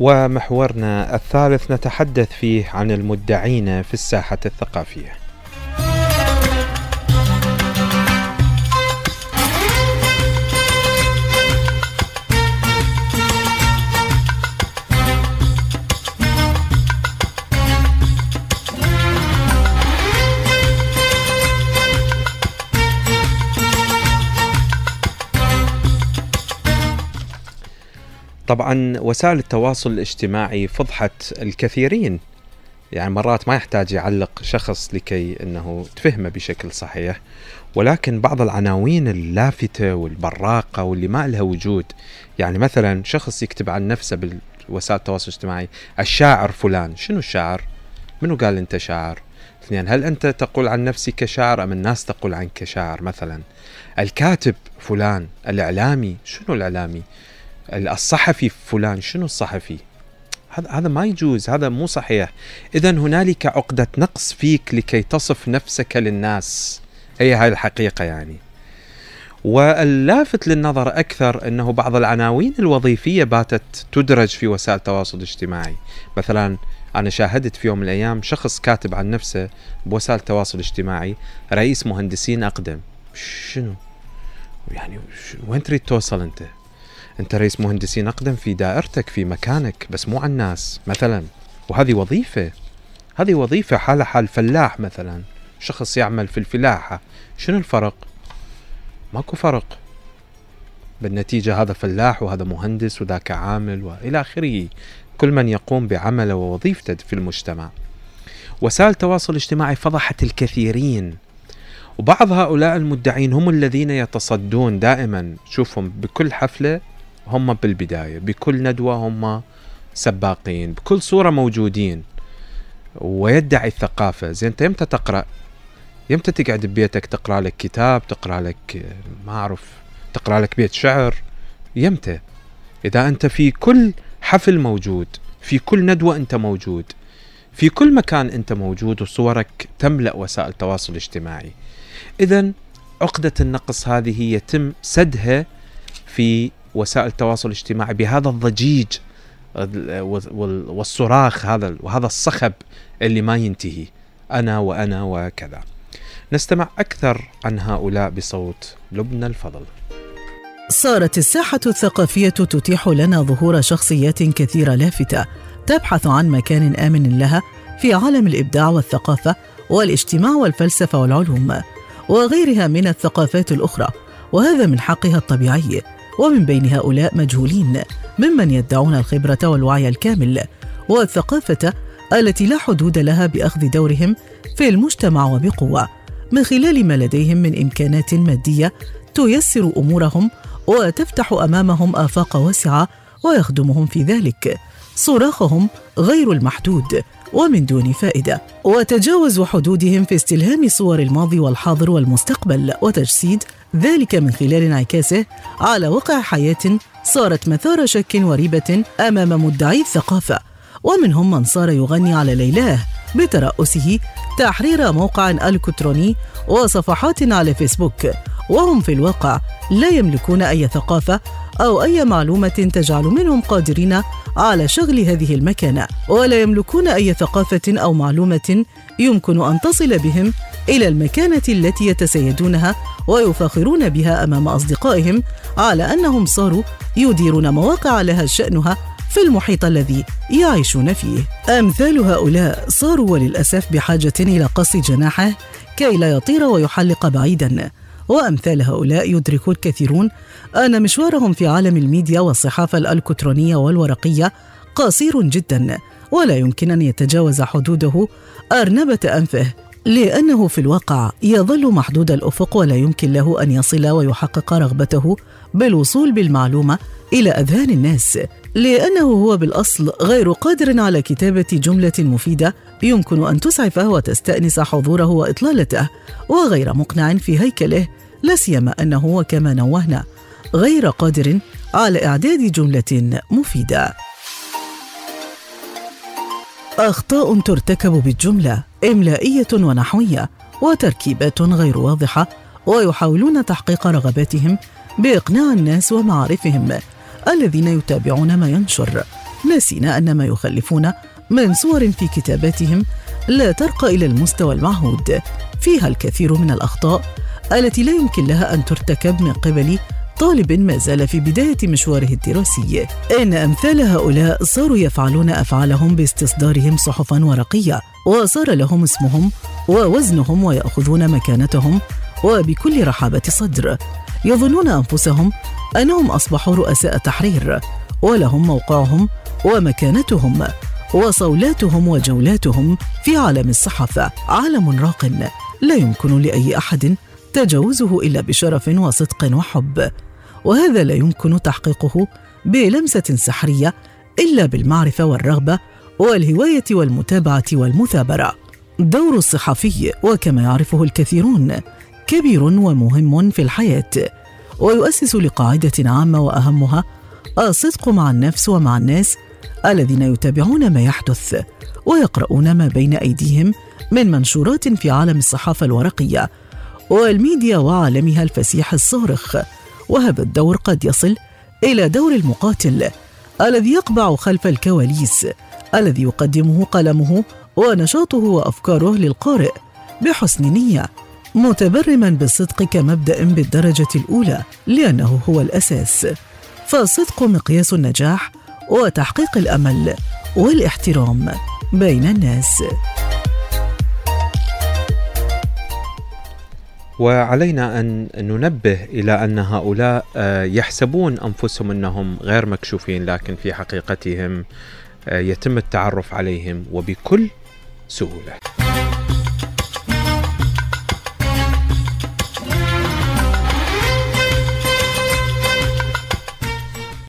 ومحورنا الثالث نتحدث فيه عن المدعين في الساحة الثقافية. طبعا وسائل التواصل الاجتماعي فضحت الكثيرين. يعني مرات ما يحتاج يعلق شخص لكي إنه تفهمه بشكل صحيح. ولكن بعض العناوين اللافتة والبراقة واللي ما لها وجود. يعني مثلا شخص يكتب عن نفسه بوسائل التواصل الاجتماعي الشاعر فلان. شنو الشاعر؟ منو قال أنت شاعر؟ اثنين هل أنت تقول عن نفسك كشاعر أم الناس تقول عنك كشاعر مثلا؟ الكاتب فلان الإعلامي. شنو الإعلامي؟ الصحفي فلان شنو الصحفي؟ هذا هذا ما يجوز هذا مو صحيح. اذا هنالك عقدة نقص فيك لكي تصف نفسك للناس. هي هاي الحقيقة يعني. واللافت للنظر أكثر أنه بعض العناوين الوظيفية باتت تدرج في وسائل التواصل الاجتماعي مثلا أنا شاهدت في يوم من الأيام شخص كاتب عن نفسه بوسائل التواصل الاجتماعي رئيس مهندسين أقدم. شنو؟ يعني وين تريد توصل أنت؟ أنت رئيس مهندسين أقدم في دائرتك في مكانك بس مو على الناس مثلا. وهذه وظيفة. هذه وظيفة حالة حال فلاح مثلا. شخص يعمل في الفلاحة. شنو الفرق؟ ماكو فرق. بالنتيجة هذا فلاح وهذا مهندس وذاك عامل وإلى آخره. كل من يقوم بعمله ووظيفته في المجتمع. وسائل التواصل الاجتماعي فضحت الكثيرين. وبعض هؤلاء المدعين هم الذين يتصدون دائما. شوفهم بكل حفلة هم بالبداية بكل ندوة هم سباقين بكل صورة موجودين. ويدعي الثقافة. زين انت يمتى تقرأ؟ يمتى تقعد ببيتك تقرأ لك كتاب تقرأ لك ما أعرف تقرأ لك بيت شعر؟ يمتى؟ إذا أنت في كل حفل موجود في كل ندوة أنت موجود في كل مكان أنت موجود وصورك تملأ وسائل التواصل الاجتماعي إذا عقدة النقص هذه يتم سدها في وسائل التواصل الاجتماعي بهذا الضجيج والصراخ هذا وهذا الصخب اللي ما ينتهي أنا وأنا وكذا. نستمع أكثر عن هؤلاء بصوت لبنى الفضل. صارت الساحة الثقافية تتيح لنا ظهور شخصيات كثيرة لافتة تبحث عن مكان آمن لها في عالم الإبداع والثقافة والاجتماع والفلسفة والعلوم وغيرها من الثقافات الأخرى وهذا من حقها الطبيعي ومن بين هؤلاء مجهولين ممن يدعون الخبرة والوعي الكامل والثقافة التي لا حدود لها بأخذ دورهم في المجتمع وبقوة من خلال ما لديهم من إمكانات مادية تيسر أمورهم وتفتح أمامهم آفاق واسعة ويخدمهم في ذلك. صراخهم غير المحدود ومن دون فائدة. وتجاوزوا حدودهم في استلهام صور الماضي والحاضر والمستقبل وتجسيد ذلك من خلال انعكاسه على واقع حياة صارت مثار شك وريبة أمام مدعي الثقافة. ومنهم من صار يغني على ليلاه بترأسه تحرير موقع الكتروني وصفحات على فيسبوك. وهم في الواقع لا يملكون أي ثقافة أو أي معلومة تجعل منهم قادرين على شغل هذه المكانة. ولا يملكون أي ثقافة أو معلومة يمكن أن تصل بهم إلى المكانة التي يتسيدونها ويفاخرون بها أمام أصدقائهم على أنهم صاروا يديرون مواقع لها شأنها في المحيط الذي يعيشون فيه. أمثال هؤلاء صاروا وللأسف بحاجة إلى قص جناحه كي لا يطير ويحلق بعيدا. وأمثال هؤلاء يدرك الكثيرون أن مشوارهم في عالم الميديا والصحافة الألكترونية والورقية قصير جدا ولا يمكن أن يتجاوز حدوده أرنبة أنفه لأنه في الواقع يظل محدود الأفق ولا يمكن له أن يصل ويحقق رغبته بالوصول بالمعلومة إلى أذهان الناس. لأنه هو بالأصل غير قادر على كتابة جملة مفيدة يمكن أن تسعفه وتستأنس حضوره وإطلالته وغير مقنع في هيكله لا سيما أنه وكما نوهنا غير قادر على إعداد جملة مفيدة. أخطاء ترتكب بالجملة إملائية ونحوية وتركيبات غير واضحة ويحاولون تحقيق رغباتهم بإقناع الناس ومعارفهم. الذين يتابعون ما ينشر. ناسين أن ما يخلفون من صور في كتاباتهم لا ترقى إلى المستوى المعهود. فيها الكثير من الأخطاء التي لا يمكن لها أن ترتكب من قبل طالب ما زال في بداية مشواره الدراسي. إن أمثال هؤلاء صاروا يفعلون أفعالهم باستصدارهم صحفا ورقية وصار لهم اسمهم ووزنهم ويأخذون مكانتهم وبكل رحابة صدر. يظنون أنفسهم أنهم أصبحوا رؤساء تحرير ولهم موقعهم ومكانتهم وصولاتهم وجولاتهم في عالم الصحافة عالم راق لا يمكن لأي أحد تجاوزه إلا بشرف وصدق وحب. وهذا لا يمكن تحقيقه بلمسة سحرية إلا بالمعرفة والرغبة والهواية والمتابعة والمثابرة. دور الصحفي وكما يعرفه الكثيرون كبير ومهم في الحياة ويؤسس لقاعدة عامة وأهمها الصدق مع النفس ومع الناس الذين يتابعون ما يحدث ويقرؤون ما بين أيديهم من منشورات في عالم الصحافة الورقية والميديا وعالمها الفسيح الصارخ. وهذا الدور قد يصل إلى دور المقاتل الذي يقبع خلف الكواليس الذي يقدمه قلمه ونشاطه وأفكاره للقارئ بحسن نية. متبرما بالصدق كمبدأ بالدرجة الأولى لأنه هو الأساس. فالصدق مقياس النجاح وتحقيق الأمل والاحترام بين الناس. وعلينا أن ننبه إلى أن هؤلاء آه، يحسبون أنفسهم أنهم غير مكشوفين لكن في حقيقتهم آه، يتم التعرف عليهم وبكل سهولة.